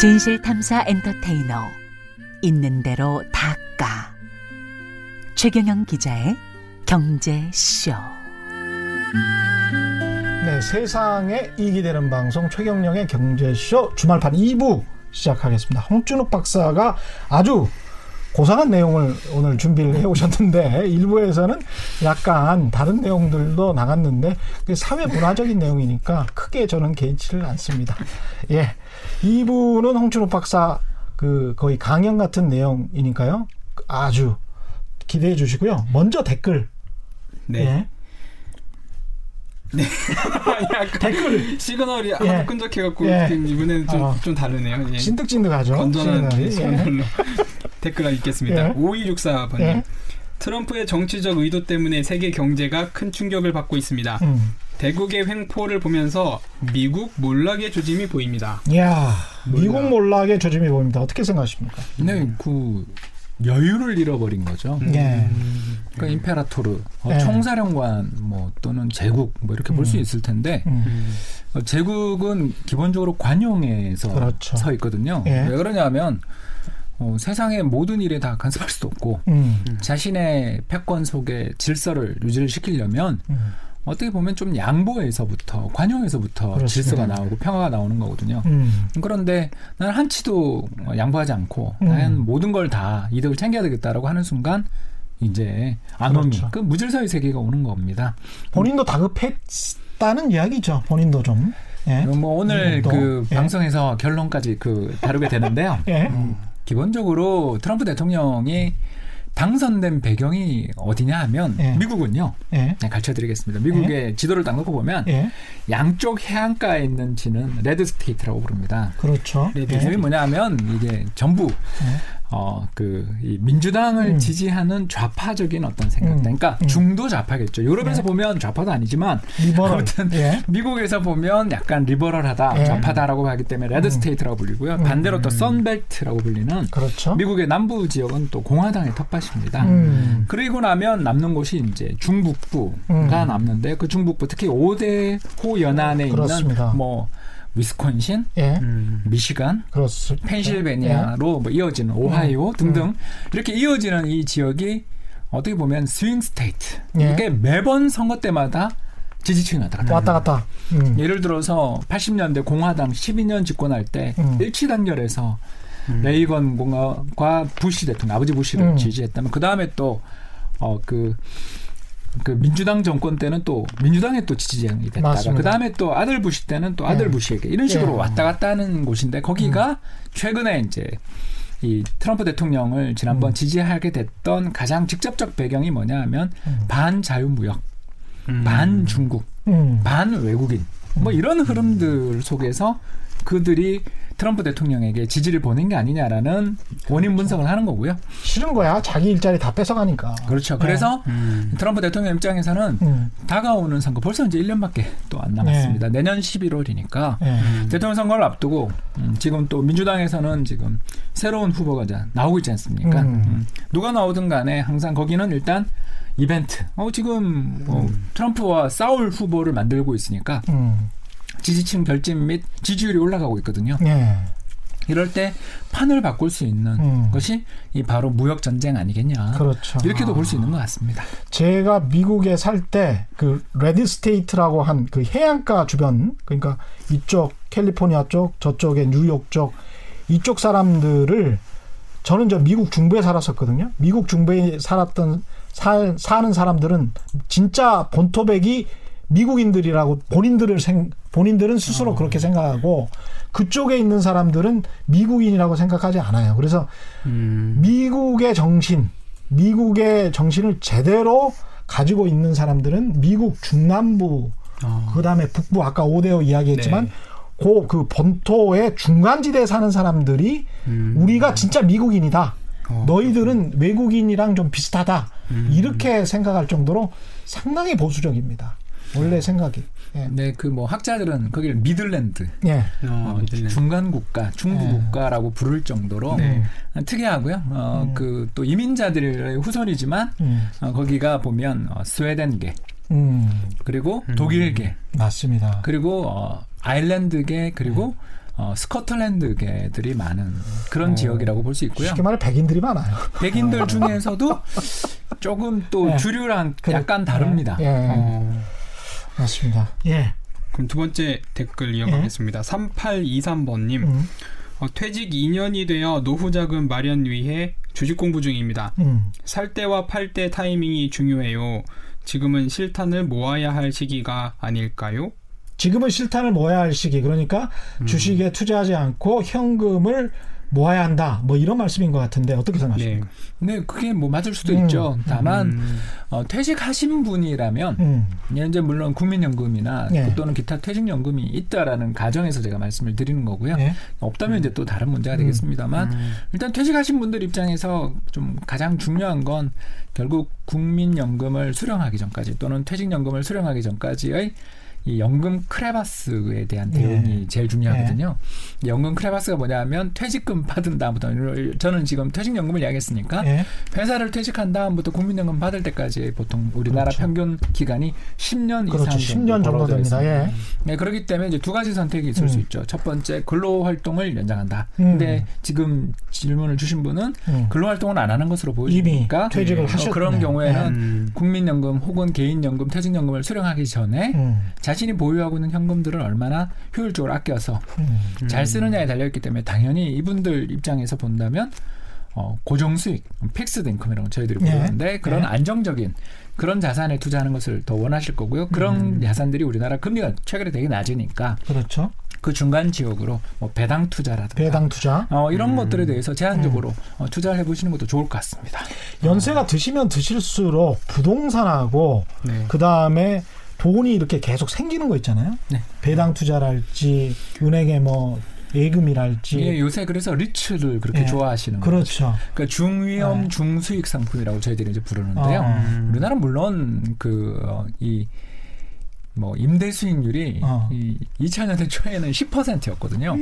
진실 탐사 엔터테이너 있는 대로 닦아 최경영 기자의 경제 쇼 네, 세상에 이익이 되는 방송 최경영의 경제 쇼 주말판 2부 시작하겠습니다. 홍준욱 박사가 아주 고상한 내용을 오늘 준비를 해 오셨는데 일부에서는 약간 다른 내용들도 나갔는데 사회 문화적인 내용이니까 크게 저는 개의치를 않습니다. 예. 2부는 홍준욱 박사 그 거의 강연 같은 내용이니까요. 아주 기대해 주시고요. 먼저 댓글. 네. 예. 네. 댓글. 시그널이 예. 하나 끈적해갖고 예. 이번에는 좀, 어. 좀 다르네요. 예. 찐득찐득하죠. 건전한 시그널이. 예. 시그널로 댓글 읽겠습니다. 예. 5264번님. 예. 트럼프의 정치적 의도 때문에 세계 경제가 큰 충격을 받고 있습니다. 음. 대국의 횡포를 보면서 미국 몰락의 조짐이 보입니다. 이야, 몰라. 미국 몰락의 조짐이 보입니다. 어떻게 생각하십니까? 네, 그 여유를 잃어버린 거죠. 예. 그러니까 임페라토르, 어, 네. 총사령관 뭐 또는 제국 뭐 이렇게 볼수 음. 있을 텐데 음. 어, 제국은 기본적으로 관용에서 그렇죠. 서 있거든요. 예. 왜 그러냐면 어, 세상의 모든 일에 다 간섭할 수도 없고 음. 자신의 패권 속에 질서를 유지를 시키려면 음. 어떻게 보면 좀 양보에서부터 관용에서부터 그렇습니다. 질서가 나오고 평화가 나오는 거거든요. 음. 그런데 나는 한치도 양보하지 않고 음. 나는 모든 걸 다 이득을 챙겨야 되겠다라고 하는 순간 이제 아노미 그렇죠. 그 무질서의 세계가 오는 겁니다. 본인도 다급했다는 이야기죠. 본인도 좀. 예. 뭐 오늘. 그 예. 방송에서 결론까지 그 다루게 되는데요. 예. 음, 기본적으로 트럼프 대통령이 당선된 배경이 어디냐 하면 예. 미국은요. 예. 네, 가르쳐드리겠습니다. 미국의 지도를 딱 놓고 보면 예. 양쪽 해안가에 있는 주는 red state라고 부릅니다. 그렇죠. 네, 이게 예. 뭐냐면 이게 전부 어 그 이 민주당을 음. 지지하는 좌파적인 어떤 생각. 음. 그러니까 음. 중도 좌파겠죠. 유럽에서 네. 보면 좌파도 아니지만 리버럴. 아무튼 예. 미국에서 보면 약간 리버럴하다, 예. 좌파다라고 하기 때문에 red 음. state라고 불리고요. 음. 반대로 또 선벨트라고 불리는 그렇죠. 미국의 남부 지역은 또 공화당의 텃밭입니다. 음. 그리고 나면 남는 곳이 이제 중북부가 음. 남는데 그 중북부 특히 5대호 연안에. 있는 뭐 위스콘신, 예. 음. 미시간, 그렇습니다. 펜실베니아로 뭐 이어지는 오하이오 음. 등등 이렇게 이어지는 이 지역이 어떻게 보면 swing state. 예. 이게 매번 선거 때마다 지지층이 왔다 갔다. 왔다 갔다. 음. 예를 들어서 80년대 공화당 12년 집권할 때 음. 일치 단결해서 음. 레이건 공화과 부시 대통령 아버지 부시를 음. 지지했다면 그 다음에 또 어그 그 민주당 정권 때는 또 민주당에 또 지지층이 됐다가. 그 다음에 또 아들 부시 때는 또 아들 예. 부시에게 이런 식으로 예. 왔다 갔다 하는 곳인데 거기가 최근에 이제 이 트럼프 대통령을 지난번 음. 지지하게 됐던 가장 직접적 배경이 뭐냐 하면 음. 반자유무역, 음. 반중국, 음. 반외국인 뭐 이런 흐름들 속에서 그들이 트럼프 대통령에게 지지를 보낸 게 아니냐라는 원인 분석을 하는 거고요. 싫은 거야. 자기 일자리 다 뺏어가니까. 그렇죠. 네. 그래서 음. 트럼프 대통령 입장에서는 음. 다가오는 선거 벌써 이제 1년밖에 또 안 남았습니다. 내년 11월이니까 예. 음. 대통령 선거를 앞두고 음, 지금 또 민주당에서는 지금 새로운 후보가 이제 나오고 있지 않습니까? 음. 음, 누가 나오든 간에 항상 거기는 일단 이벤트. 어, 지금 뭐 트럼프와 싸울 후보를 만들고 있으니까 음. 지지층 결집 및 지지율이 올라가고 있거든요. 예. 이럴 때 판을 바꿀 수 있는 음. 것이 이 바로 무역 전쟁 아니겠냐. 그렇죠. 이렇게도 볼수 있는 것 같습니다. 제가 미국에 살 때 그 red state라고 한 그 해안가 주변 그러니까 이쪽 캘리포니아 쪽 저쪽에 뉴욕 쪽 이쪽 사람들을 저는 저 미국 중부에 살았었거든요. 미국 중부에 살았던 살, 사는 사람들은 진짜 본토백이 미국인들이라고 본인들을 생 본인들은 스스로 그렇게 생각하고 그쪽에 있는 사람들은 미국인이라고 생각하지 않아요. 그래서 음. 미국의 정신, 미국의 정신을 제대로 가지고 있는 사람들은 미국 중남부, 어. 그 다음에 북부, 아까 오데오 이야기했지만, 네. 그, 그 본토의 중간지대에 사는 사람들이 음. 우리가 진짜 미국인이다. 어. 너희들은 외국인이랑 좀 비슷하다. 음. 이렇게 생각할 정도로 상당히 보수적입니다. 원래 생각이. 예. 네, 그 뭐 학자들은 거기를 Midland, 예. 어, 어, Midland. 중간 국가, 중부 네. 국가라고 부를 정도로 네. 특이하고요. 어, 음. 그또 이민자들의 후손이지만 음. 어, 거기가 보면 어, 스웨덴계 음. 그리고 음. 독일계 맞습니다. 그리고 어, 아일랜드계 그리고 네. 어, 스코틀랜드계들이 많은 그런 어, 지역이라고 볼 수 있고요. 쉽게 말해 백인들이 많아요. 백인들 중에서도 조금 또 네. 주류랑 그래. 약간 다릅니다. 예, 예. 어, 맞습니다. 예. 그럼 두 번째 댓글 이어가겠습니다. 3823번님. 음, 어, 퇴직 2년이 되어 노후 자금 마련 위해 주식 공부 중입니다. 음. 살 때와 팔 때 타이밍이 중요해요. 지금은 실탄을 모아야 할 시기가 아닐까요? 지금은 실탄을 모아야 할 시기. 그러니까 음. 주식에 투자하지 않고 현금을 모아야 한다. 뭐 이런 말씀인 것 같은데 어떻게 네. 생각하십니까? 네, 그게 뭐 맞을 수도 음, 있죠. 다만 음, 어, 퇴직하신 분이라면 음. 이제 물론 국민연금이나 예. 또는 기타 퇴직연금이 있다라는 가정에서 제가 말씀을 드리는 거고요. 예. 없다면 이제 또 다른 문제가 음. 되겠습니다만 음, 일단 퇴직하신 분들 입장에서 좀 가장 중요한 건 결국 국민연금을 수령하기 전까지 또는 퇴직연금을 수령하기 전까지의 이 연금 크레바스에 대한 대응이 예. 제일 중요하거든요. 연금 크레바스가 뭐냐면 퇴직금 받은 다음부터 저는 지금 퇴직연금을 이야기했으니까 예. 회사를 퇴직한 다음부터 국민연금 받을 때까지 보통 우리나라 그렇죠. 평균 기간이 10년 그렇죠. 이상 10년 정도 됩니다. 예. 네, 그렇기 때문에 이제 두 가지 선택이 있을 음. 수 있죠. 첫 번째 근로 활동을 연장한다. 음. 근데 지금 질문을 주신 분은 음. 근로 활동을 안 하는 것으로 보이니까 퇴직을 어, 하셨네. 그런 경우에는 음, 국민연금 혹은 개인연금, 퇴직연금을 수령하기 전에 음. 자신이 보유하고 있는 현금들을 얼마나 효율적으로 아껴서 음. 잘 쓰느냐에 달려있기 때문에 당연히 이분들 입장에서 본다면 어, 고정 수익, fixed income이라고 저희들이 네. 부르는데 그런 네. 안정적인 그런 자산에 투자하는 것을 더 원하실 거고요. 그런 음. 자산들이 우리나라 금리가 최근에 되게 낮으니까 그렇죠. 그 중간 지역으로 뭐 배당 투자라든가 배당 투자. 어, 이런 음. 것들에 대해서 제한적으로 어, 투자를 해보시는 것도 좋을 것 같습니다. 연세가 드시면 드실수록 부동산하고 네. 그 다음에 돈이 이렇게 계속 생기는 거 있잖아요. 네. 배당 투자랄지 은행에 뭐 예금이랄지. 예, 요새 그래서 리츠를 그렇게 예. 좋아하시는 거죠. 그렇죠. 그러니까 중위험 네. 중수익 상품이라고 저희들이 이제 부르는데요. 어. 음, 우리나라 는 물론 그이 뭐 임대 수익률이 어. 이 2000년대 초에는 10%였거든요.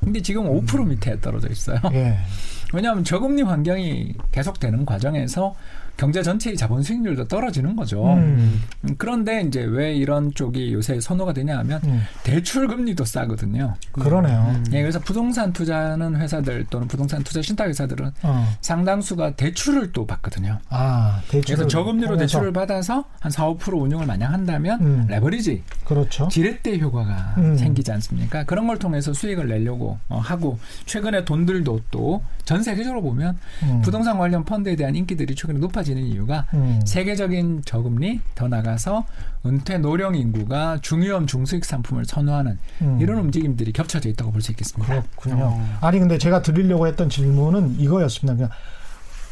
근데 지금 5% 밑에 떨어져 있어요. 예. 왜냐하면 저금리 환경이 계속되는 과정에서 경제 전체의 자본 수익률도 떨어지는 거죠. 음. 음, 그런데 이제 왜 이런 쪽이 요새 선호가 되냐 하면 음. 대출 금리도 싸거든요. 그러네요. 음. 예, 그래서 부동산 투자하는 회사들 또는 부동산 투자 신탁 회사들은 어. 상당수가 대출을 또 받거든요. 아, 대출. 그래서 저금리로 대출을 받아서 한 4, 5% 운용을 마냥 한다면 음. 레버리지, 그렇죠. 지렛대 효과가 음. 생기지 않습니까? 그런 걸 통해서 수익을 내려고 어, 하고 최근에 돈들도 또 전 세계적으로 보면 음. 부동산 관련 펀드에 대한 인기들이 최근에 높아지 는 이유가 음. 세계적인 저금리 더 나가서 은퇴 노령 인구가 중위험 중수익 상품을 선호하는 음. 이런 움직임들이 겹쳐져 있다고 볼 수 있겠습니다. 그렇군요. 어. 아니 근데 제가 드리려고 했던 질문은 이거였습니다. 그냥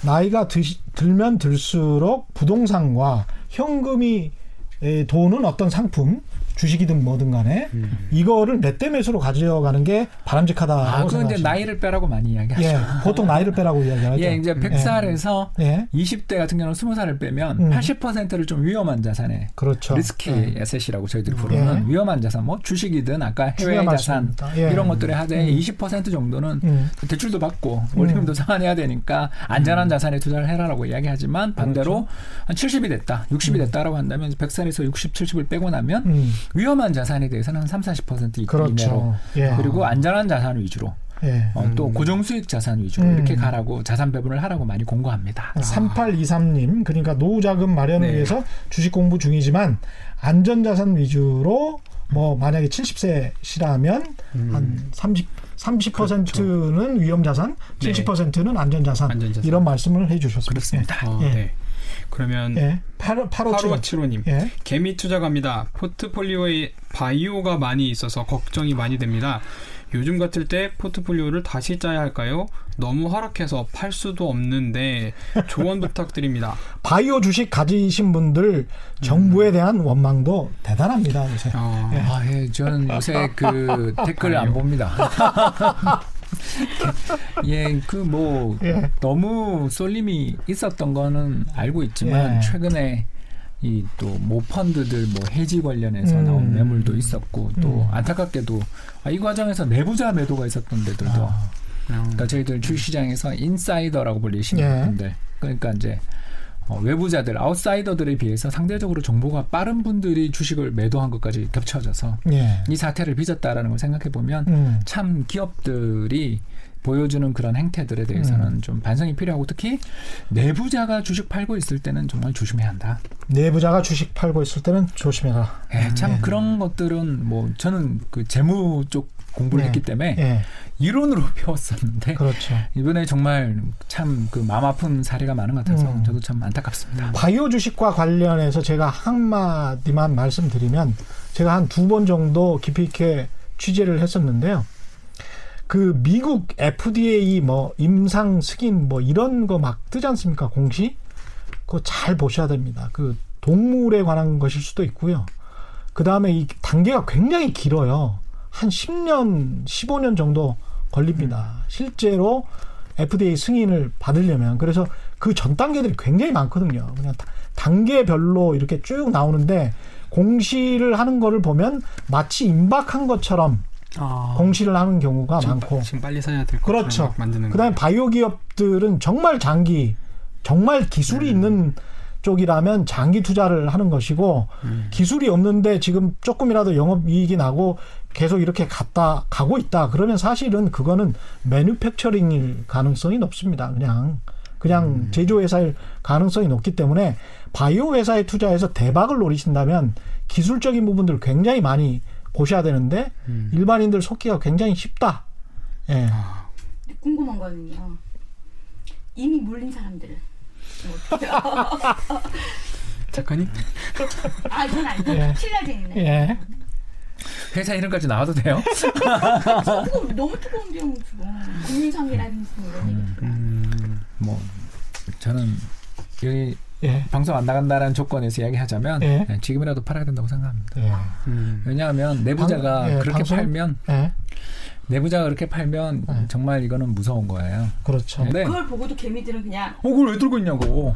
나이가 드시, 들면 들수록 부동산과 현금이 에, 돈은 어떤 상품 주식이든 뭐든 간에 음. 이거를 몇대 몇으로 가져가는 게 바람직하다고 아, 그건 이제? 나이를 빼라고 많이 이야기하죠. 예, 보통 나이를 빼라고 이야기하죠. 예, 이제 100살에서 예, 20대 같은 경우는 20살을 빼면 음. 80%를 좀 위험한 자산에 그렇죠. 리스키 예. 에셋이라고 저희들이 부르는 예. 위험한 자산, 뭐 주식이든 아까 해외 자산. 예. 이런 것들에 하되 음. 20% 정도는 음, 대출도 받고 원리금도 상환해야 되니까 안전한 자산에 투자를 해라라고 이야기하지만 반대로 한 70이 됐다, 60이 됐다라고 한다면 100살에서 60, 70을 빼고 나면 음, 위험한 자산에 대해서는 한 3, 40% 이내로 그렇죠. 예, 그리고 안전한 자산 위주로 예. 어, 또 음. 고정 수익 자산 위주로 음. 이렇게 가라고 자산 배분을 하라고 많이 공고합니다. 3823님, 그러니까 노후 자금 마련을 네. 위해서 주식 공부 중이지만 안전 자산 위주로 뭐 만약에 70세시라면 음. 한 30, 30%는 위험 자산, 네. 70%는 안전 자산 안전 자산. 이런 말씀을 해 주셨습니다. 그렇습니다. 어, 예. 네. 그러면 예. 8 857. 8575님 예. 개미 투자 갑니다. 포트폴리오에 바이오가 많이 있어서 걱정이 많이 됩니다. 요즘 같을 때 포트폴리오를 다시 짜야 할까요? 너무 하락해서 팔 수도 없는데 조언 부탁드립니다. 바이오 주식 가지신 분들 정부에 대한 원망도 대단합니다, 요새. 어, 아, 예, 저는 요새 그 댓글을 안 봅니다. 예, 그뭐 예. 너무 쏠림이 있었던 거는 알고 있지만 예. 최근에 이 또 모펀드들 뭐 해지 관련해서 음. 나온 매물도 있었고 또 음. 안타깝게도 아, 이 과정에서 내부자 매도가 있었던 데들도 아, 음. 그러니까 저희들 주시장에서 인사이더라고 불리시는 예. 분들 그러니까 이제 어, 외부자들, 아웃사이더들에 비해서 상대적으로 정보가 빠른 분들이 주식을 매도한 것까지 겹쳐져서 예. 이 사태를 빚었다라는 걸 생각해 보면 음. 참 기업들이 보여주는 그런 행태들에 대해서는 음. 좀 반성이 필요하고 특히 내부자가 주식 팔고 있을 때는 정말 조심해야 한다. 내부자가 주식 팔고 있을 때는 조심해라. 예, 참 네. 그런 것들은 뭐 저는 그 재무 쪽 공부를 네. 했기 때문에 예. 이론으로 배웠었는데 그렇죠. 이번에 정말 참 그 마음 아픈 사례가 많은 것 같아서 음. 저도 참 안타깝습니다. 바이오 주식과 관련해서 제가 한마디만 말씀드리면 제가 한 두 번 정도 깊이 있게 취재를 했었는데요. 그 미국 FDA 뭐 임상 승인 뭐 이런 거 막 뜨지 않습니까? 공시? 그거 잘 보셔야 됩니다. 그 동물에 관한 것일 수도 있고요. 그 다음에 이 단계가 굉장히 길어요. 한 10년, 15년 정도 걸립니다. 실제로 FDA 승인을 받으려면. 그래서 그 전 단계들이 굉장히 많거든요. 그냥 다- 단계별로 이렇게 쭉 나오는데 공시를 하는 거를 보면 마치 임박한 것처럼 아, 공시를 하는 경우가 지금, 많고. 빠- 지금 빨리 사야 될것 그렇죠. 만드는 그다음에 거예요. 바이오 기업들은 정말 장기, 정말 기술이 있는 쪽이라면 장기 투자를 하는 것이고 음. 기술이 없는데 지금 조금이라도 영업 이익이 나고 계속 이렇게 갔다 가고 있다. 그러면 사실은 그거는 매뉴팩처링일 가능성이 높습니다. 그냥 그냥 제조 회사일 가능성이 높기 때문에 바이오 회사에 투자해서 대박을 노리신다면 기술적인 부분들 굉장히 많이 보셔야 되는데 음. 일반인들 속기가 굉장히 쉽다. 예. 근데 궁금한 거는요. 이미 물린 사람들. 작가님? 아, 이건 아니고 예. 신라쟁이네. 예. 회사 이름까지 나와도 돼요? 뜨거워, 너무 뜨거운데요, 지금. 국민상이라든지 뭐 이런 얘기. 음, 뭐 저는 여기 예. 방송 안 나간다는 조건에서 이야기하자면 예. 네, 지금이라도 팔아야 된다고 생각합니다. 예. 음. 왜냐하면 내부자가 방- 예, 그렇게 방송? 팔면 예. 내부자가 그렇게 팔면 예. 정말 이거는 무서운 거예요. 그렇죠. 네. 어, 그걸 보고도 개미들은 그냥 그걸 왜 들고 있냐고.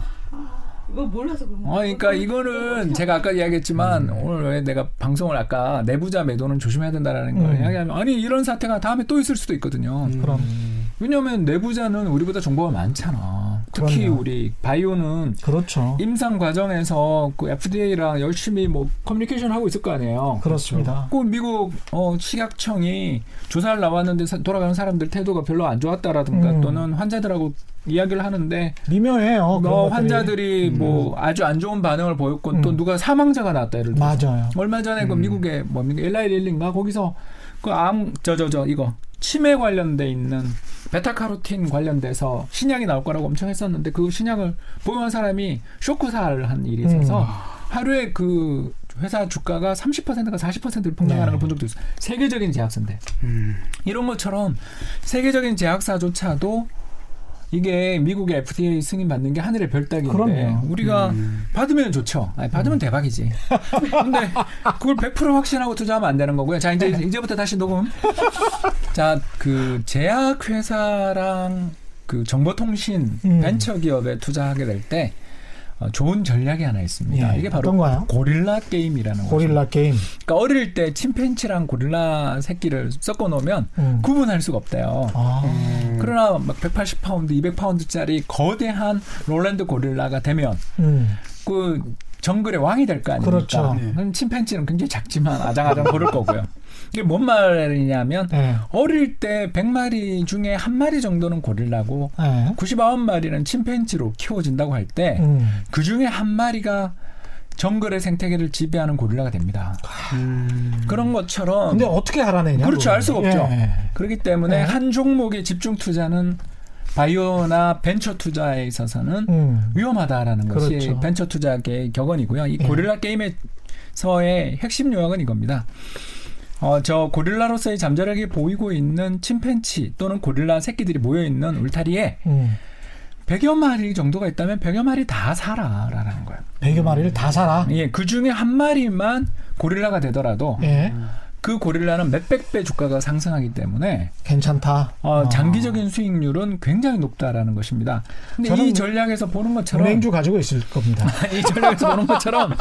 이거 몰라서 그런 어, 거야. 그러니까 이거는 제가 아까 이야기했지만 오늘 왜 내가 방송을 아까 내부자 매도는 조심해야 된다라는 걸 음. 이야기하면 아니 이런 사태가 다음에 또 있을 수도 있거든요. 음. 그럼. 왜냐하면 내부자는 우리보다 정보가 많잖아. 특히 그럼요. 우리 바이오는 그렇죠. 임상 과정에서 그 FDA랑 열심히 뭐 커뮤니케이션 하고 있을 거 아니에요. 그렇습니다. 그 미국 어, 식약청이 조사를 나왔는데 사- 돌아가는 사람들 태도가 별로 안 좋았다라든가 음. 또는 환자들하고 이야기를 하는데 미묘해요. 뭐 것들이. 환자들이 뭐 아주 안 좋은 반응을 보였고 또 음. 누가 사망자가 났다 예를 들어서 맞아요. 얼마 전에 그 음. 미국의 뭡니까 엘라이 릴린가 거기서 그 암 저 저 저 이거 치매 관련돼 있는 베타카로틴 관련돼서 신약이 나올 거라고 엄청 했었는데 그 신약을 보유한 사람이 쇼크사를 한 일이 있어서 음. 하루에 그 회사 주가가 30%가 40%를 폭락하는 네. 걸본 적도 있어요. 세계적인 제약사인데 음. 이런 것처럼 세계적인 제약사조차도 이게 미국의 FDA 승인 받는 게 하늘의 별따기인데 그럼요. 우리가 음. 받으면 좋죠. 아니, 받으면 대박이지. 근데 그걸 100% 확신하고 투자하면 안 되는 거고요. 자, 이제 이제부터 다시 녹음. 자, 그 제약 회사랑 그 정보통신 음. 벤처 기업에 투자하게 될때 어, 좋은 전략이 하나 있습니다. 예, 이게 바로 어떤가요? 고릴라 게임이라는 거죠. 고릴라 게임. 그러니까 어릴 때 침팬지랑 고릴라 새끼를 섞어 놓으면 음. 구분할 수가 없대요. 아. 음. 그러나 막 180파운드, 200파운드짜리 거대한 lowland 고릴라가 되면 음. 그 정글의 왕이 될 거 아닙니까? 그렇죠. 네. 그럼 침팬지는 굉장히 작지만 아장아장 걸을 거고요. 이게 뭔 말이냐면 네. 어릴 때 100마리 중에 한 마리 정도는 고릴라고 네. 99마리는 침팬지로 키워진다고 할 때그 음. 중에 한 마리가 정글의 생태계를 지배하는 고릴라가 됩니다. 음. 그런 것처럼 근데 어떻게 알아내냐? 그렇죠. 알 수가 없죠. 예. 그렇기 때문에 네. 한 종목의 집중 투자는 바이오나 벤처 투자에 있어서는 음. 위험하다라는 것이 그렇죠. 벤처 투자계의 격언이고요. 이 예. 고릴라 게임에서의 핵심 요약은 이겁니다. 어, 저 고릴라로서의 잠재력이 보이고 있는 침팬치 또는 고릴라 새끼들이 모여 있는 울타리에 음. 100여 마리 정도가 있다면 100여 마리 다 살아라라는 거예요. 백여 마리를 다 살아. 예, 그 중에 한 마리만 고릴라가 되더라도 예. 그 고릴라는 몇백 배 주가가 상승하기 때문에 괜찮다. 어, 어. 장기적인 수익률은 굉장히 높다라는 것입니다. 근데 이 전략에서 보는 것처럼 은행주 가지고 있을 겁니다. 이 전략에서 보는 것처럼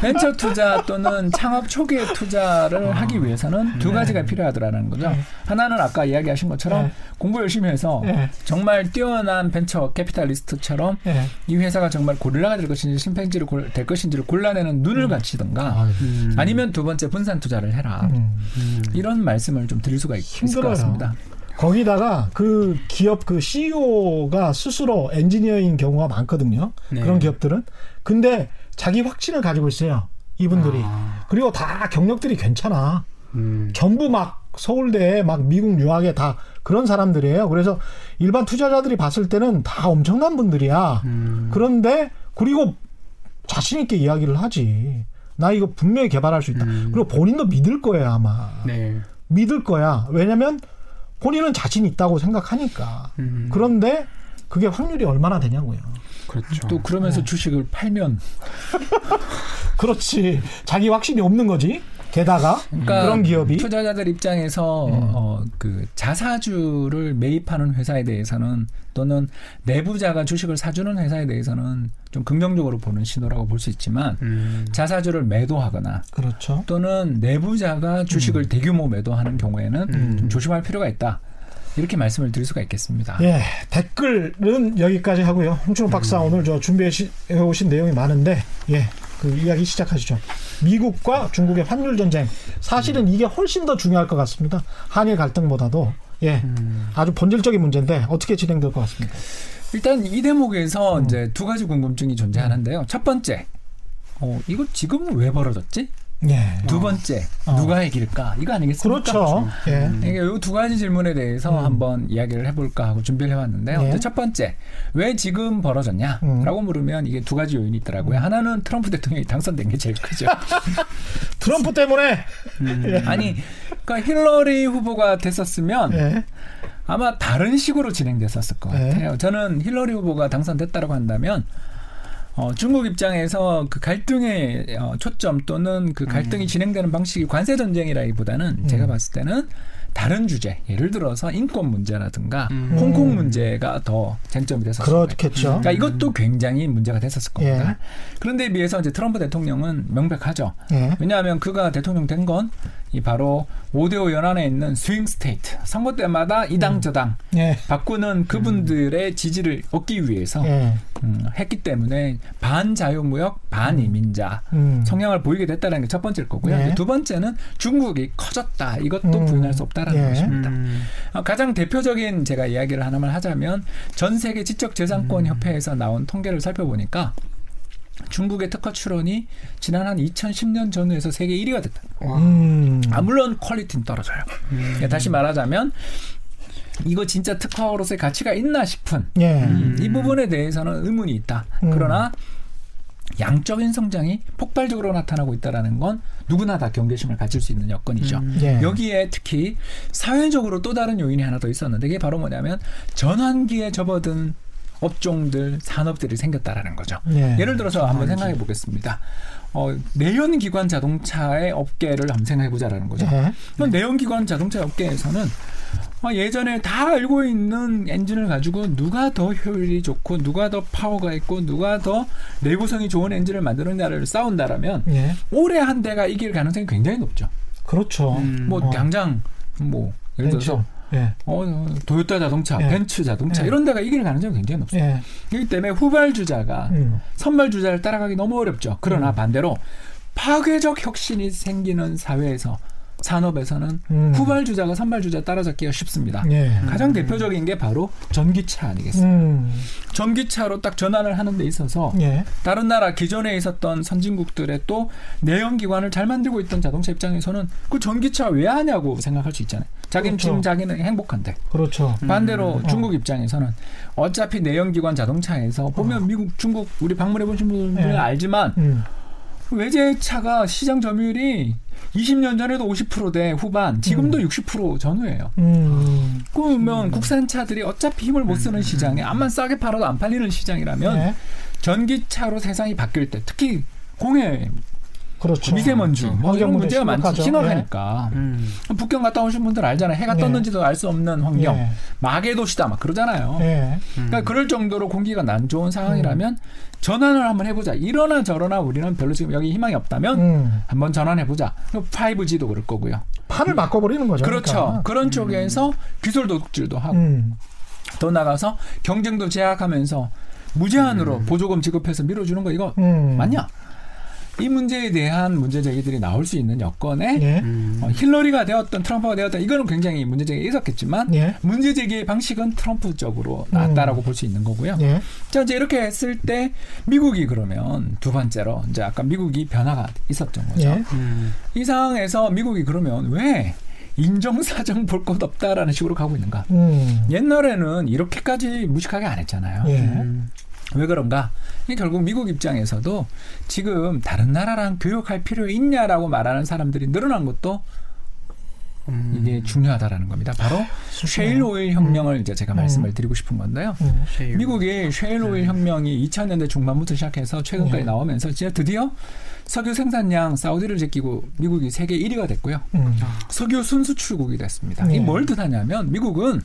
벤처 투자 또는 창업 초기의 투자를 하기 위해서는 두 가지가 필요하더라는 거죠. 아. 네. 하나는 아까 이야기하신 것처럼 네. 공부 열심히 해서 예. 정말 뛰어난 벤처 캐피탈리스트처럼 예. 이 회사가 정말 고릴라가 될 것인지 심팬지를 골- 될 것인지를 골라내는 눈을 갖추든가 아유, 음. 아니면 두 번째 분산 투자를 해라. 음. 음. 이런 말씀을 좀 드릴 수가 있, 있을 것 힘들어요. 같습니다. 거기다가 그 기업 그 CEO가 스스로 엔지니어인 경우가 많거든요. 네. 그런 기업들은. 근데 자기 확신을 가지고 있어요. 이분들이. 아. 그리고 다 경력들이 괜찮아. 음. 전부 막 서울대에 막 미국 유학에 다 그런 사람들이에요. 그래서 일반 투자자들이 봤을 때는 다 엄청난 분들이야. 음. 그런데 그리고 자신 있게 이야기를 하지. 나 이거 분명히 개발할 수 있다. 음. 그리고 본인도 믿을 거예요, 아마. 네. 믿을 거야. 왜냐면 본인은 자신 있다고 생각하니까. 음. 그런데 그게 확률이 얼마나 되냐고요. 그렇죠. 또 그러면서 네. 주식을 팔면 그렇지. 자기 확신이 없는 거지. 게다가 그러니까 그런 기업이 투자자들 입장에서 음. 어, 그 자사주를 매입하는 회사에 대해서는 또는 내부자가 주식을 사주는 회사에 대해서는 좀 긍정적으로 보는 신호라고 볼 수 있지만 음. 자사주를 매도하거나 그렇죠. 또는 내부자가 주식을 대규모 매도하는 경우에는 음. 좀 조심할 필요가 있다. 이렇게 말씀을 드릴 수가 있겠습니다. 예, 댓글은 여기까지 하고요. 홍준호 박사 오늘 저 준비해 오신 내용이 많은데, 예, 그 이야기 시작하시죠. 미국과 중국의 환율 전쟁. 사실은 이게 훨씬 더 중요할 것 같습니다. 한일 갈등보다도. 예, 아주 본질적인 문제인데 어떻게 진행될 것 같습니까? 일단 이 대목에서 음. 이제 두 가지 궁금증이 존재하는데요. 첫 번째, 어, 이거 지금은 왜 벌어졌지? 예, 두 번째, 어. 누가 이길까? 이거 아니겠습니까? 그렇죠. 예, 음. 이게 이두 가지 질문에 대해서 음. 한번 이야기를 해볼까 하고 준비를 해왔는데요. 네. 이제 첫 번째, 왜 지금 벌어졌냐? 음. 라고 물으면 이게 두 가지 요인이 있더라고요. 하나는 트럼프 대통령이 당선된 게 제일 크죠. 트럼프 때문에. 예. 아니, 그러니까 힐러리 후보가 됐었으면 예, 아마 다른 식으로 진행됐었을 것 네. 같아요. 저는 힐러리 후보가 당선됐다고 한다면 어, 중국 입장에서 그 갈등의 어, 초점 또는 그 갈등이 진행되는 방식이 관세 전쟁이라기보다는 제가 봤을 때는 다른 주제, 예를 들어서 인권 문제라든가 음. 홍콩 문제가 더 쟁점이 됐었을 거예요. 그렇겠죠. 그러니까 이것도 굉장히 문제가 됐었을 겁니다. 예. 그런데 비해서 이제 트럼프 대통령은 명백하죠. 예, 왜냐하면 그가 대통령 된 건 이 바로 5대호 연안에 있는 swing state 선거 때마다 이당 저당 예, 바꾸는 그분들의 지지를 얻기 위해서 예, 음, 했기 때문에 반자유무역 반이민자 음, 성향을 보이게 됐다는 게 첫 번째일 거고요. 네. 이제 두 번째는 중국이 커졌다. 이것도 음, 부인할 수 없다라는 예. 것입니다. 음. 어, 가장 대표적인 제가 이야기를 하나만 하자면 전 세계 지적 재산권 음. 협회에서 나온 통계를 살펴보니까 중국의 특허 출원이 지난 한 2010년 전후에서 세계 1위가 됐다. 음, 아 물론 퀄리티는 떨어져요. 예, 다시 말하자면 이거 진짜 특허로서의 가치가 있나 싶은 예, 음, 이 부분에 대해서는 의문이 있다. 음. 그러나 양적인 성장이 폭발적으로 나타나고 있다라는 건 누구나 다 경계심을 가질 수 있는 여건이죠. 음. 예. 여기에 특히 사회적으로 또 다른 요인이 하나 더 있었는데 이게 바로 뭐냐면 전환기에 접어든 업종들, 산업들이 생겼다라는 거죠. 예. 예를 들어서 한번 생각해 보겠습니다. 어, 내연기관 자동차의 업계를 한번 생각해 보자라는 거죠. 예. 그럼 내연기관 자동차 업계에서는 어, 예전에 다 알고 있는 엔진을 가지고 누가 더 효율이 좋고 누가 더 파워가 있고 누가 더 내구성이 좋은 엔진을 만드느냐를 싸운다라면 예. 올해 한 대가 이길 가능성이 굉장히 높죠. 그렇죠. 음. 뭐 어. 당장 뭐 예를 들어서 예. 어, 도요타 자동차, 예. 벤츠 자동차 예. 이런 데가 이길 가능성이 굉장히 높습니다. 예. 그렇기 때문에 후발주자가 음. 선발주자를 따라가기 너무 어렵죠. 그러나 음. 반대로 파괴적 혁신이 생기는 사회에서 산업에서는 음. 후발주자가 선발주자 따라잡기가 쉽습니다. 예. 가장 대표적인 게 바로 전기차 아니겠습니까? 음. 전기차로 딱 전환을 하는 데 있어서 예. 다른 나라 기존에 있었던 선진국들의 또 내연기관을 잘 만들고 있던 자동차 입장에서는 그 전기차 왜 하냐고 생각할 수 있잖아요. 자기는 그렇죠. 지금 자기는 행복한데 그렇죠. 반대로 음. 중국 입장에서는 어차피 내연기관 자동차에서 보면 미국, 중국 우리 방문해 보신 분들은 어. 예. 알지만 음. 외제차가 시장 점유율이 20년 전에도 50%대 후반, 지금도 60% 전후예요. 음. 그러면 국산차들이 어차피 힘을 못 쓰는 시장에 암만 싸게 팔아도 안 팔리는 시장이라면 예. 전기차로 세상이 바뀔 때 특히 공해 그렇죠. 미세먼지 뭐 환경 이런 문제 문제가 많지 심각하죠. 심각하니까 음. 북경 갔다 오신 분들 알잖아요. 해가 네. 떴는지도 알 수 없는 환경, 예. 마개 도시다 막 그러잖아요. 예. 그러니까 그럴 정도로 공기가 안 좋은 상황이라면 전환을 한번 해보자. 이러나 저러나 우리는 별로 지금 여기 희망이 없다면 음. 한번 전환해보자. 5G도 그럴 거고요. 판을 바꿔버리는 거죠. 그렇죠. 그러니까. 그런 쪽에서 기술 도둑질도 하고 음. 더 나가서 경쟁도 제약하면서 무제한으로 보조금 지급해서 밀어주는 거 이거 음. 맞냐? 이 문제에 대한 문제 제기들이 나올 수 있는 여건에 예. 음. 어, 힐러리가 되었던 트럼프가 되었던 이거는 굉장히 문제 제기가 있었겠지만 예. 문제 제기의 방식은 트럼프 쪽으로 나왔다라고 볼수 있는 거고요. 예. 자 이제 이렇게 했을 때 미국이 그러면 두 번째로 이제 아까 미국이 변화가 있었던 거죠. 예. 음. 이 상황에서 미국이 그러면 왜 인정사정 볼 것 없다라는 식으로 가고 있는가? 음. 옛날에는 이렇게까지 무식하게 안 했잖아요. 예. 음. 왜 그런가? 결국 미국 입장에서도 지금 다른 나라랑 교역할 필요 있냐라고 말하는 사람들이 늘어난 것도 음. 이게 중요하다라는 겁니다. 바로 쉐일 오일 혁명을 이제 제가 말씀을 드리고 싶은 건데요. 음. 미국이 쉐일 오일 혁명이 2000년대 중반부터 시작해서 최근까지 네. 나오면서 이제 드디어 석유 생산량 사우디를 제끼고 미국이 세계 1위가 됐고요. 음. 석유 순수출국이 됐습니다. 네. 이뭘 뜻하냐면 미국은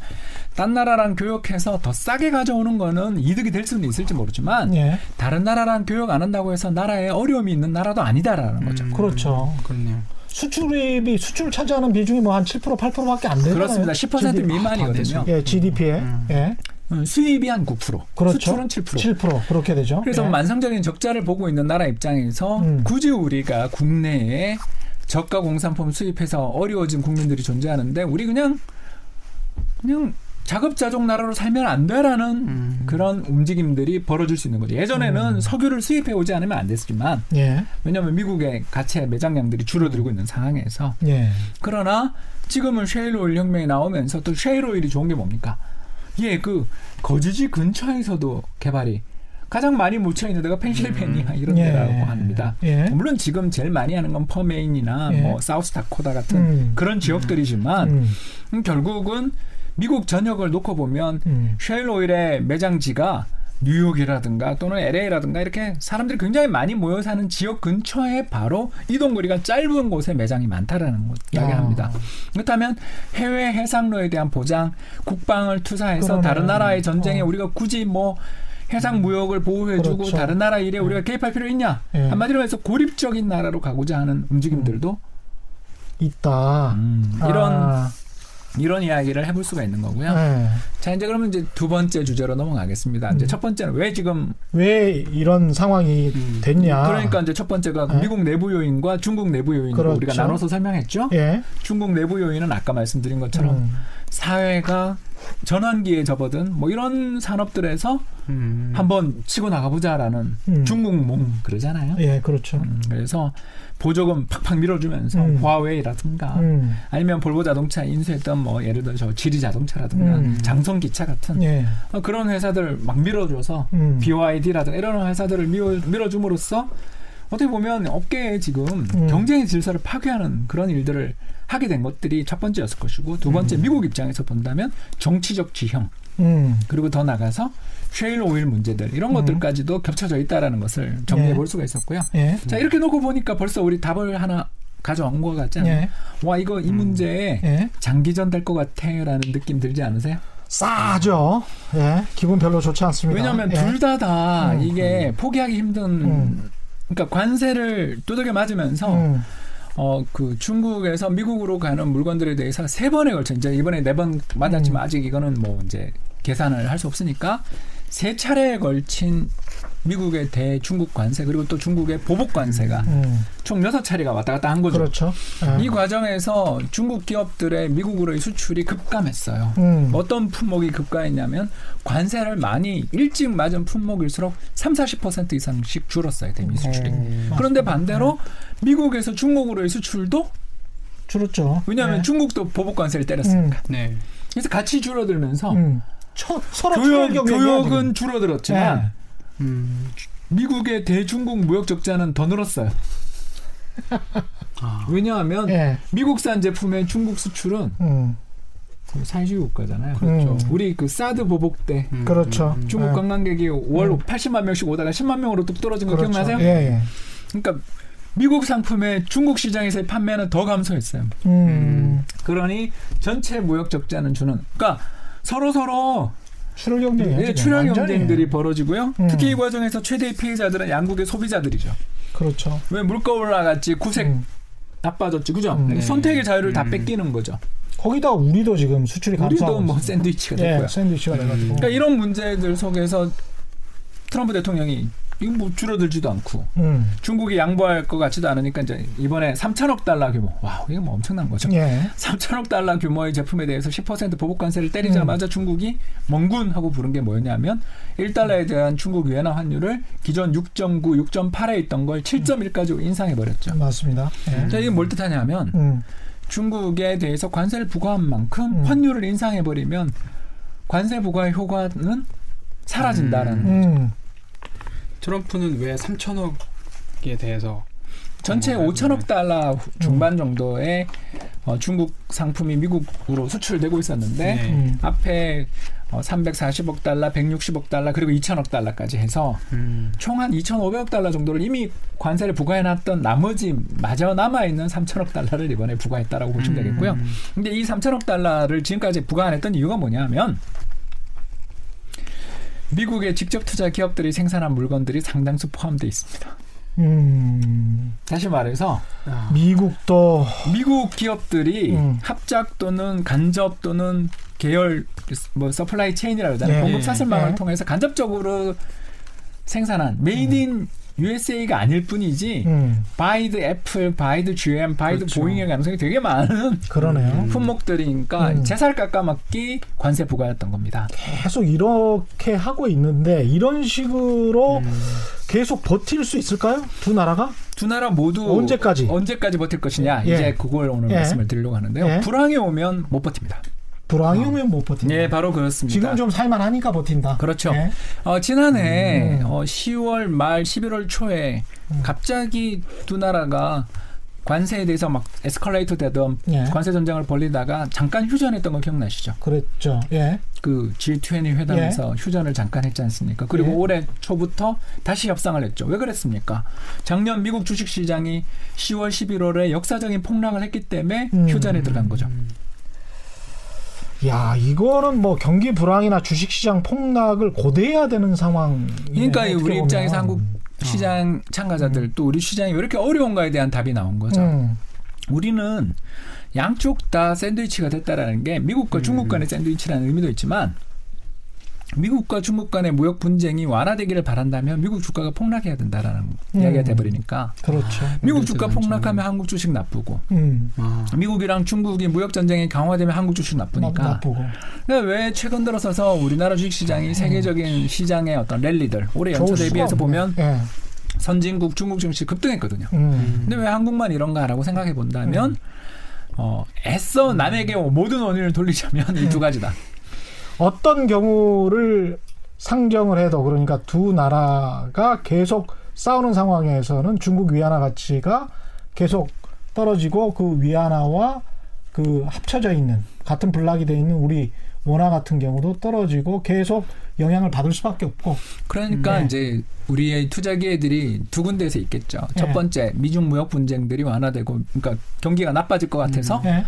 딴 나라랑 교역해서 더 싸게 가져오는 거는 이득이 될 수는 있을지 모르지만 예. 다른 나라랑 교역 안 한다고 해서 나라에 어려움이 있는 나라도 아니다라는 거죠. 음. 그렇죠. 그렇네요. 수출입이 수출 차지하는 비중이 뭐 한 7% 8%밖에 안 되잖아요. 그렇습니다. 10% GDP. 미만이거든요. 예, GDP에. 음. 예. 음, 수입이 한 9%, 그렇죠. 수출은 7%. 7% 그렇게 되죠. 그래서 예. 만성적인 적자를 보고 있는 나라 입장에서 음. 굳이 우리가 국내에 저가 공산품 수입해서 어려워진 국민들이 존재하는데 우리 그냥 그냥 자급자족 나라로 살면 안 돼라는 음. 그런 움직임들이 벌어질 수 있는 거죠. 예전에는 음. 석유를 수입해 오지 않으면 안 됐지만 예. 왜냐하면 미국의 가채 매장량들이 줄어들고 있는 상황에서 예. 그러나 지금은 쉐일 오일 혁명이 나오면서 또 쉐일 오일이 좋은 게 뭡니까? 예, 그 거주지 근처에서도 개발이 가장 많이 묻혀 있는 데가 펜실베니아 이런 예. 데라고 합니다. 예. 물론 지금 제일 많이 하는 건 퍼메인이나 예. 뭐 사우스 다코다 같은 음. 그런 지역들이지만 음. 음, 결국은 미국 전역을 놓고 보면 음. 쉐일 오일의 매장지가 뉴욕이라든가 또는 LA라든가 이렇게 사람들이 굉장히 많이 모여 사는 지역 근처에 바로 이동 거리가 짧은 곳에 매장이 많다라는 것 이야기합니다. 아. 그렇다면 해외 해상로에 대한 보장, 국방을 투사해서 그러네. 다른 나라의 전쟁에 어. 우리가 굳이 뭐 해상 무역을 보호해주고 그렇죠. 다른 나라 일에 우리가 개입할 필요 있냐? 예. 한마디로 해서 고립적인 나라로 가고자 하는 움직임들도 있다. 음, 이런 아. 이런 이야기를 해볼 수가 있는 거고요. 예. 자 이제 그러면 이제 두 번째 주제로 넘어가겠습니다. 이제 음. 첫 번째는 왜 지금 왜 이런 상황이 음. 됐냐? 그러니까 이제 첫 번째가 네. 미국 내부 요인과 중국 내부 요인으로 그렇죠. 우리가 나눠서 설명했죠. 예. 중국 내부 요인은 아까 말씀드린 것처럼 음. 사회가 전환기에 접어든 뭐 이런 산업들에서 음. 한번 치고 나가보자라는 음. 중국 몸 그러잖아요. 예, 그렇죠. 음, 그래서 보조금 팍팍 밀어주면서 음. 화웨이라든가 음. 아니면 볼보 자동차 인수했던 뭐 예를 들어서 지리 자동차라든가 음. 장성 기차 같은 예. 어, 그런 회사들 막 밀어줘서 음. BYD라든가 이런 회사들을 밀어, 밀어줌으로써 어떻게 보면 업계에 지금 음. 경쟁의 질서를 파괴하는 그런 일들을 하게 된 것들이 첫 번째였을 것이고 두 번째 미국 입장에서 본다면 정치적 지형 음. 그리고 더 나가서 쉐일 오일 문제들 이런 음. 것들까지도 겹쳐져 있다라는 것을 정리해 예. 볼 수가 있었고요. 예. 자 이렇게 놓고 보니까 벌써 우리 답을 하나 가져온 것 같지 않아요? 예. 와 이거 이 문제에 예. 장기전 될 것 같아라는 느낌 들지 않으세요? 싸죠. 예. 기분 별로 좋지 않습니다. 왜냐하면 예. 둘다다 음. 이게 포기하기 힘든 음. 그러니까 관세를 두들겨 맞으면서 음. 어 그 중국에서 미국으로 가는 물건들에 대해서 세 번에 걸쳐 이제 이번에 네 번 맞았지만 음. 아직 이거는 뭐 이제 계산을 할 수 없으니까 세 차례에 걸친 미국의 대중국 관세 그리고 또 중국의 보복 관세가 음. 총 여섯 차례가 왔다 갔다 한 거죠. 그렇죠. 예. 이 과정에서 중국 기업들의 미국으로의 수출이 급감했어요. 음. 어떤 품목이 급가했냐면 관세를 많이 일찍 맞은 품목일수록 3, 40% 이상씩 줄었어요. 대미 수출이. 음. 그런데 반대로 미국에서 중국으로의 수출도 줄었죠. 왜냐하면 예. 중국도 보복 관세를 때렸으니까. 네. 그래서 같이 줄어들면서 음. 처, 서로 교역, 초월격이야, 교역은 지금. 줄어들었지만 예. 음. 미국의 대중국 무역 적자는 더 늘었어요. 아. 왜냐하면 예. 미국산 제품의 중국 수출은 음. 사회주의 국가잖아요. 그렇죠. 우리 그 사드 보복 때 음. 그렇죠. 음. 중국 예. 관광객이 월 음. 80만 명씩 오다가 10만 명으로 뚝 떨어진 거 그렇죠. 기억나세요? 예, 예. 그러니까 미국 상품의 중국 시장에서의 판매는 더 감소했어요. 음. 그러니 전체 무역 적자는 주는 그러니까 서로 서로 출혈. 예, 지금. 출혈. 경쟁들이 벌어지고요. 음. 특히 이 과정에서 최대의 피해자들은 양국의 소비자들이죠. 그렇죠. 왜 물가 올라갔지, 구색 음. 나빠졌지, 그죠? 음. 선택의 자유를 다 음. 뺏기는 거죠. 거기다 우리도 지금 수출이 우리도 감소하고 뭐 있어요. 샌드위치가 예, 됐고요. 샌드위치가 돼가지고. 그러니까 이런 문제들 속에서 트럼프 대통령이 이거 뭐 줄어들지도 않고 음. 중국이 양보할 것 같지도 않으니까 이제 이번에 3천억 달러 규모, 와 이거 뭐 엄청난 거죠. 예. 3천억 달러 규모의 제품에 대해서 10% 보복 관세를 때리자마자 중국이 멍군 하고 부른 게 뭐였냐면 1달러에 대한 중국 위안화 환율을 기존 6.9, 6.8에 있던 걸 7.1까지 인상해 버렸죠. 맞습니다. 예. 자, 이게 뭘 뜻하냐면 음. 중국에 대해서 관세를 부과한 만큼 음. 환율을 인상해 버리면 관세 부과의 효과는 사라진다라는 음. 트럼프는 왜 3천억에 대해서 전체 어, 5천억 달러 중반 정도의 어, 중국 상품이 미국으로 수출되고 있었는데 네. 음. 앞에 어, 340억 달러, 160억 달러 그리고 2천억 달러까지 해서 음. 총한 2,500억 달러 정도를 이미 관세를 부과해놨던 나머지 마저 남아 있는 3천억 달러를 이번에 부과했다라고 보시면 되겠고요. 음. 근데 이 3천억 달러를 지금까지 부과 안 했던 이유가 뭐냐면 미국의 직접 투자 기업들이 생산한 물건들이 상당수 포함되어 있습니다. 음. 다시 말해서 아, 미국도 미국 기업들이 음. 합작 또는 간접 또는 계열 뭐 supply chain이라고 하잖아요. 네. 공급 사슬망을 네. 통해서 간접적으로 생산한 made in USA가 아닐 뿐이지 음. by the 애플, by the GM, by the 그렇죠. 보잉의 가능성이 되게 많은 그러네요. 음. 품목들이니까 음. 제살 깎아먹기 관세 부과였던 겁니다. 계속 이렇게 하고 있는데 이런 식으로 음. 계속 버틸 수 있을까요? 두 나라가? 두 나라 모두 언제까지? 언제까지 버틸 것이냐 예. 이제 그걸 오늘 예. 말씀을 드리려고 하는데요. 예. 불황이 오면 못 버팁니다. 불황이 오면 못 버틴다. 예, 바로 그렇습니다. 지금 좀 살만하니까 버틴다. 그렇죠. 예. 어, 지난해 음. 어, 10월 말 11월 초에 음. 갑자기 두 나라가 관세에 대해서 막 에스컬레이터 되던 예. 관세 전쟁을 벌리다가 잠깐 휴전했던 거 기억나시죠? 그랬죠. 예. 그 G20 회담에서 휴전을 잠깐 했지 않습니까? 그리고 예. 올해 초부터 다시 협상을 했죠. 왜 그랬습니까? 작년 미국 주식 시장이 10월 11월에 역사적인 폭락을 했기 때문에 음. 휴전에 들어간 거죠. 야, 이거는 뭐 경기 불황이나 주식 시장 폭락을 고대해야 되는 상황. 그러니까 우리 입장에서 한국 어. 시장 참가자들 또 우리 시장이 왜 이렇게 어려운가에 대한 답이 나온 거죠. 음. 우리는 양쪽 다 샌드위치가 됐다라는 게 미국과 중국 간의 샌드위치라는 의미도 있지만 미국과 중국 간의 무역 분쟁이 완화되기를 바란다면 미국 주가가 폭락해야 된다라는 음. 이야기가 돼버리니까 그렇죠. 미국 주가. 폭락하면 한국 주식 나쁘고 음. 아. 미국이랑 중국이 무역 전쟁이 강화되면 한국 주식 나쁘니까 나쁘고. 그러니까 왜 최근 들어서서 우리나라 주식 시장이 세계적인 시장의 어떤 랠리들 올해 연초 대비해서. 보면 예. 선진국 중국 증시 급등했거든요. 음. 근데 왜 한국만 이런가라고 생각해 본다면 어, 애써 남에게 모든 원인을 돌리자면 이 두 가지다. 어떤 경우를 상정을 해도 그러니까 두 나라가 계속 싸우는 상황에서는 중국 위안화 가치가 계속 떨어지고 그 위안화와 그 합쳐져 있는 같은 블락이 돼 있는 우리 원화 같은 경우도 떨어지고 계속 영향을 받을 수밖에 없고 그러니까 네. 이제 우리의 투자 기회들이 두 군데에서 있겠죠. 첫 네. 번째 미중 무역 분쟁들이 완화되고 그러니까 경기가 나빠질 것 같아서 예.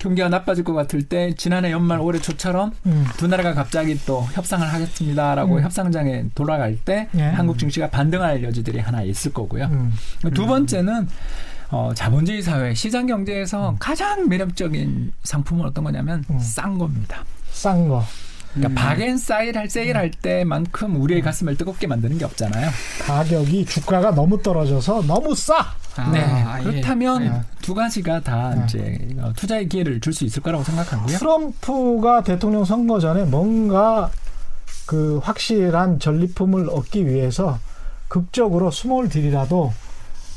경기가 나빠질 것 같을 때 지난해 연말 올해 초처럼 음. 두 나라가 갑자기 또 협상을 하겠습니다라고 음. 협상장에 돌아갈 때 예. 한국 증시가 반등할 여지들이 하나 있을 거고요. 음. 두 번째는 어, 자본주의 사회 시장 경제에서 가장 매력적인 상품은 어떤 거냐면 음. 싼 겁니다. 싼 거. 그러니까 박앤 사일 할 세일할 때만큼 우리의 가슴을 뜨겁게 만드는 게 없잖아요. 가격이 주가가 너무 떨어져서 너무 싸. 아, 네. 예. 그렇다면 예. 두 가지가 다 예. 이제 어, 투자의 기회를 줄 수 있을 거라고 생각하고요. 트럼프가 대통령 선거 전에 뭔가 그 확실한 전리품을 얻기 위해서 극적으로 small deal이라도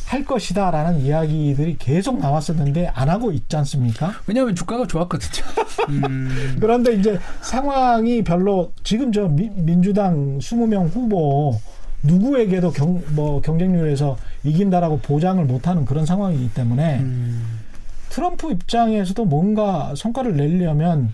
할 것이다라는 이야기들이 계속 나왔었는데 안 하고 있지 않습니까? 왜냐하면 주가가 좋았거든요. 음. 그런데 이제 상황이 별로 지금 저 미- 민주당 20명 후보 누구에게도 경, 뭐 경쟁률에서 이긴다라고 보장을 못하는 그런 상황이기 때문에 음. 트럼프 입장에서도 뭔가 성과를 내려면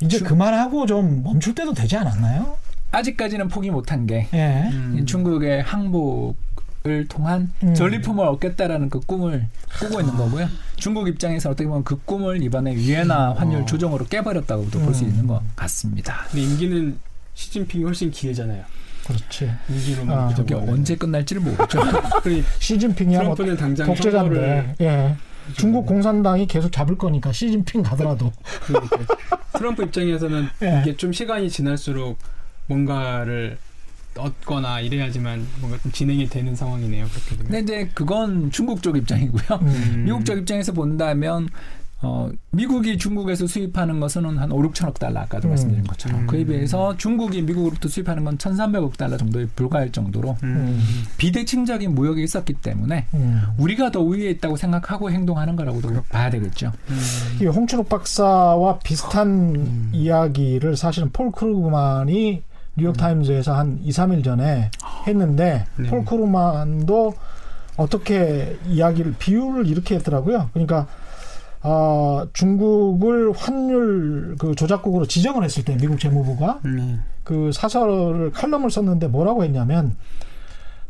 이제 주- 그만하고 좀 멈출 때도 되지 않았나요? 아직까지는 포기 못한 게 예. 음. 이 중국의 항복 중국을 통한 음. 전리품을 얻겠다라는 그 꿈을 꾸고 있는 거고요. 중국 입장에서 어떻게 보면 그 꿈을 이번에 위엔나 환율 어. 조정으로 깨버렸다고도 볼수 음. 있는 것 같습니다. 근데 임기는 시진핑이 훨씬 길잖아요. 그렇지. 임기로만 아, 저게. 언제 끝날지를 모르죠. 시진핑이야 뭐 트럼프는 당장 독재자인데. 예. 중국 공산당이 계속 잡을 거니까 시진핑 가더라도. 그러니까 트럼프 입장에서는 예. 이게 좀 시간이 지날수록 뭔가를 얻거나 이래야지만 뭔가 좀 진행이 되는 상황이네요. 그렇게 되면. 근데 이제 그건 중국 쪽 입장이고요. 음. 미국 쪽 입장에서 본다면 어, 미국이 중국에서 수입하는 것은 한 5, 6천억 달러 아까도 음. 말씀드린 것처럼 음. 그에 비해서 중국이 미국으로부터 수입하는 건 1,300억 달러 정도에 불과할 정도로 음. 비대칭적인 무역이 있었기 때문에 음. 우리가 더 우위에 있다고 생각하고 행동하는 거라고도 봐야 되겠죠. 이 홍춘욱 박사와 비슷한 음. 이야기를 사실은 폴 크루그만이 뉴욕 타임즈에서 한 2, 3일 전에 했는데 네. 폴 크루그만도 어떻게 이야기를 비유를 이렇게 했더라고요. 그러니까 아, 중국을 환율 그 조작국으로 지정을 했을 때 미국 재무부가 음. 그 사설을 칼럼을 썼는데 뭐라고 했냐면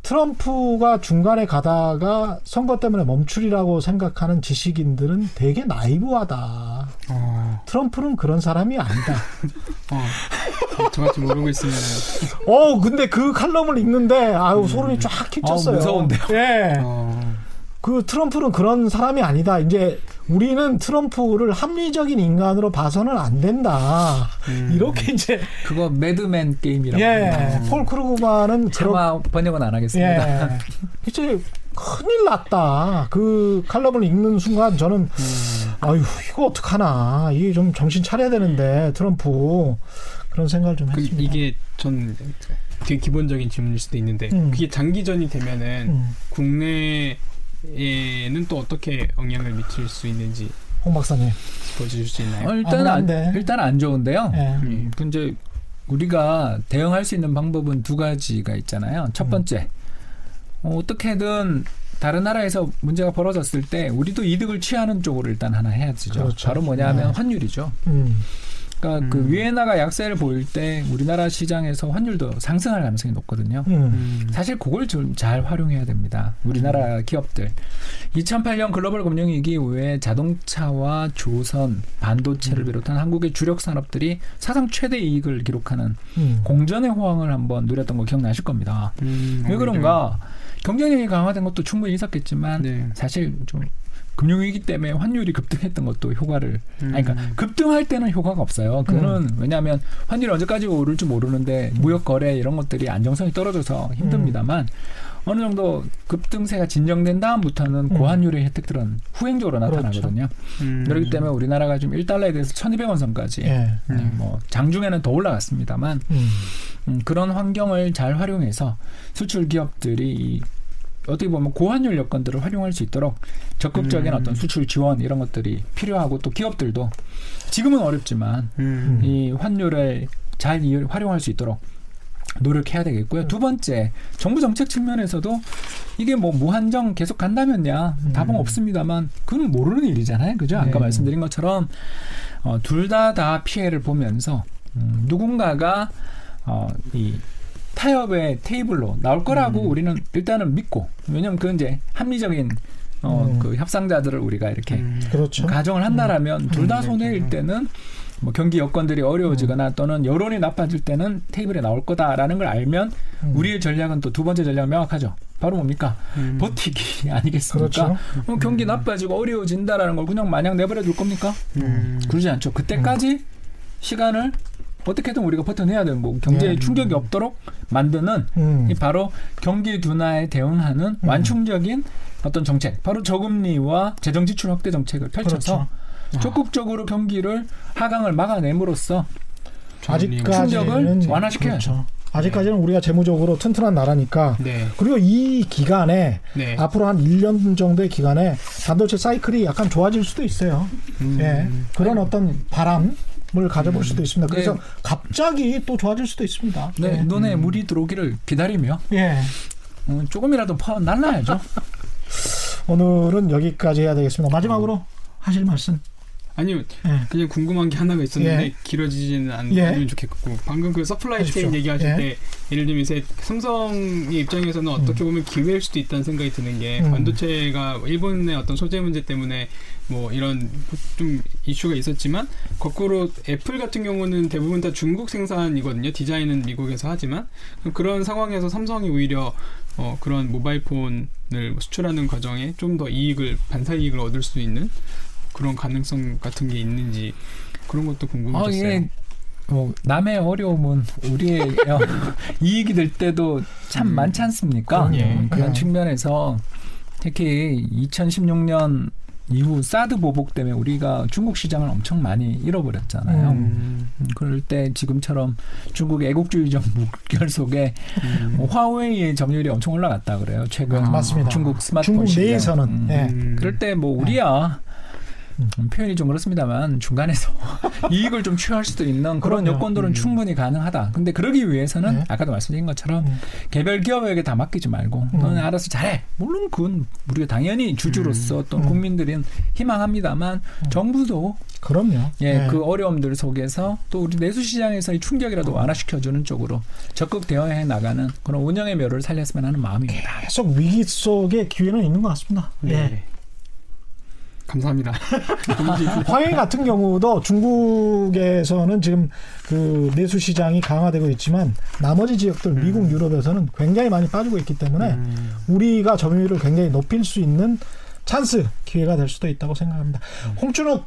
트럼프가 중간에 가다가 선거 때문에 멈추리라고 생각하는 지식인들은 되게 나이브하다. 어, 트럼프는 그런 사람이 아니다. 어. 저같이 모르고 있으면 어, 근데 그 칼럼을 읽는데 아유 소름이 쫙 끼쳤어요. 아, 무서운데요? 예. 어, 그 트럼프는 그런 사람이 아니다. 이제 우리는 트럼프를 합리적인 인간으로 봐서는 안 된다. 음. 이렇게 이제 그거 매드맨 게임이라고. 예. 폴 크루그만은 그런 번역은 안 하겠습니다. 예. 이제 큰일 났다. 그 칼럼을 읽는 순간 저는 음. 아유 이거 어떡하나. 이게 좀 정신 차려야 되는데 트럼프 그런 생각을 좀 그 했습니다. 이게 전 되게 기본적인 질문일 수도 있는데 음. 그게 장기전이 되면은 음, 국내에는 또 어떻게 영향을 미칠 수 있는지 홍 박사님. 짚어주실 수 있나요? 어, 일단 안. 일단 안 좋은데요. 예. 음. 그 이제 우리가 대응할 수 있는 방법은 두 가지가 있잖아요. 첫 음. 번째, 어, 어떻게든 다른 나라에서 문제가 벌어졌을 때 우리도 이득을 취하는 쪽으로 일단 하나 해야죠. 그렇죠. 바로 뭐냐면 네. 환율이죠. 음. 그러니까 음. 그 위엔나가 약세를 보일 때 우리나라 시장에서 환율도 상승할 가능성이 높거든요. 음. 음. 사실 그걸 좀 잘 활용해야 됩니다. 우리나라 기업들. 2008년 글로벌 금융위기 이후에 자동차와 조선, 반도체를 비롯한 한국의 주력 산업들이 사상 최대 이익을 기록하는 음. 공전의 호황을 한번 누렸던 거 기억나실 겁니다. 음, 왜 그런가? 경쟁력이 강화된 것도 충분히 있었겠지만 네. 사실 좀 금융위기 때문에 환율이 급등했던 것도 효과를 음. 아니 그러니까 급등할 때는 효과가 없어요. 그거는 왜냐하면 환율이 언제까지 오를지 모르는데 무역 거래 이런 것들이 안정성이 떨어져서 힘듭니다만 어느 정도 급등세가 진정된 다음부터는 음. 고환율의 혜택들은 후행적으로 나타나거든요. 음. 그렇기 때문에 우리나라가 지금 1달러에 대해서 1,200원 선까지 예. 음, 뭐 장중에는 더 올라갔습니다만 음. 음, 그런 환경을 잘 활용해서 수출 기업들이 이 어떻게 보면 고환율 여건들을 활용할 수 있도록 적극적인 음. 어떤 수출 지원 이런 것들이 필요하고 또 기업들도 지금은 어렵지만 음. 이 환율을 잘 이용, 활용할 수 있도록 노력해야 되겠고요. 두 번째, 정부 정책 측면에서도 이게 뭐 무한정 계속 간다면야 답은 음. 없습니다만 그건 모르는 일이잖아요. 그죠? 아까 네. 말씀드린 것처럼 어, 둘 다다 피해를 보면서 음, 누군가가 어, 이 타협의 테이블로 나올 거라고 음. 우리는 일단은 믿고 왜냐면 그 이제 합리적인 어, 음. 그 협상자들을 우리가 이렇게 음. 그렇죠. 가정을 한다라면 둘다 음. 손해일 때는 뭐 경기 여건들이 어려워지거나 또는 여론이 나빠질 때는 테이블에 나올 거다라는 걸 알면 음. 우리의 전략은 또 두 번째 전략 명확하죠. 바로 뭡니까? 음. 버티기 아니겠습니까? 그렇죠. 어, 경기 나빠지고 어려워진다라는 걸 그냥 마냥 내버려 둘 겁니까? 음. 그러지 않죠. 그때까지 시간을 어떻게든 우리가 버텨내야 되는 거고 경제에 네. 충격이 없도록 만드는 음. 이 바로 경기 둔화에 대응하는 음. 완충적인 어떤 정책, 바로 저금리와 재정 지출 확대 정책을 펼쳐서 그렇죠. 적극적으로 경기를 하강을 막아냄으로써 아직까지는 충격을 완화시켜야죠. 그렇죠. 아직까지는 우리가 재무적으로 튼튼한 나라니까 네. 그리고 이 기간에 네. 앞으로 한 1년 정도의 기간에 반도체 사이클이 약간 좋아질 수도 있어요. 음. 예. 그런 어떤 바람 을 가져볼 수도 있습니다. 그래서 네. 갑자기 또 좋아질 수도 있습니다. 네, 예. 논에 물이 들어오기를 기다리며 예. 음, 조금이라도 퍼 날라야죠. 오늘은 여기까지 해야 되겠습니다. 마지막으로 하실 말씀 아니요 예. 그냥 궁금한 게 하나가 있었는데 예. 길어지지는 않, 예. 않으면 좋겠고 방금 그 supply. chain 얘기하실 예. 때 예를 들면 이제 삼성의 입장에서는 어떻게 보면 기회일 수도 있다는 생각이 드는 게 음. 반도체가 일본의 어떤 소재 문제 때문에 뭐 이런 좀 이슈가 있었지만 거꾸로 애플 같은 경우는 대부분 다 중국 생산이거든요 디자인은 미국에서 하지만 그런 상황에서 삼성이 오히려 어, 그런 모바일 폰을 수출하는 과정에 좀 더 이익을 반사 이익을 얻을 수 있는 그런 가능성 같은 게 있는지 그런 것도 어, 궁금해졌어요. 이게 뭐 남의 어려움은 우리의 어, 이익이 될 때도 참 음. 많지 않습니까? 그런 예. 측면에서 특히 2016년 이후 사드 보복 때문에 우리가 중국 시장을 엄청 많이 잃어버렸잖아요. 음. 음, 그럴 때 지금처럼 중국의 애국주의적 물결 속에 음. 뭐 화웨이의 점유율이 엄청 올라갔다 그래요. 최근 아, 맞습니다. 중국 스마트폰 중국. 내에서는 음. 예. 음. 그럴 때 뭐 우리야 음, 표현이 좀 그렇습니다만 중간에서 이익을 좀 취할 수도 있는 그런 그럼요. 여건들은 음. 충분히 가능하다. 근데 그러기 위해서는 네. 아까도 말씀드린 것처럼 음. 개별 기업에게 다 맡기지 말고 음. 너는 알아서 잘해. 물론 그건 우리가 당연히 주주로서 또 음. 국민들은 희망합니다만 정부도 그럼요. 예, 예. 그 어려움들 속에서 또 우리 내수 시장에서의 충격이라도 완화시켜 주는 쪽으로 적극 대응해 나가는 그런 운영의 묘를 살렸으면 하는 마음입니다. 계속 위기 속에 기회는 있는 것 같습니다. 네. 예. 감사합니다. 화웨이 같은 경우도 중국에서는 지금 그 내수 시장이 강화되고 있지만 나머지 지역들 미국, 유럽에서는 굉장히 많이 빠지고 있기 때문에 음. 우리가 점유율을 굉장히 높일 수 있는 찬스 기회가 될 수도 있다고 생각합니다. 홍준욱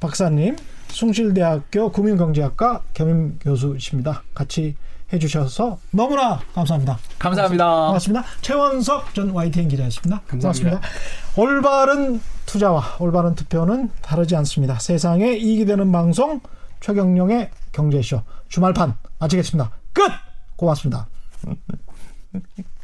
박사님, 숭실대학교 금융경제학과 겸임 교수이십니다. 같이 해주셔서 너무나 감사합니다. 감사합니다. 고맙습니다. 최원석 전 YTN 기자였습니다. 감사합니다. 고맙습니다. 올바른 투자와 올바른 투표는 다르지 않습니다. 세상에 이익이 되는 방송 최경령의 경제쇼 주말판 마치겠습니다. 끝! 고맙습니다.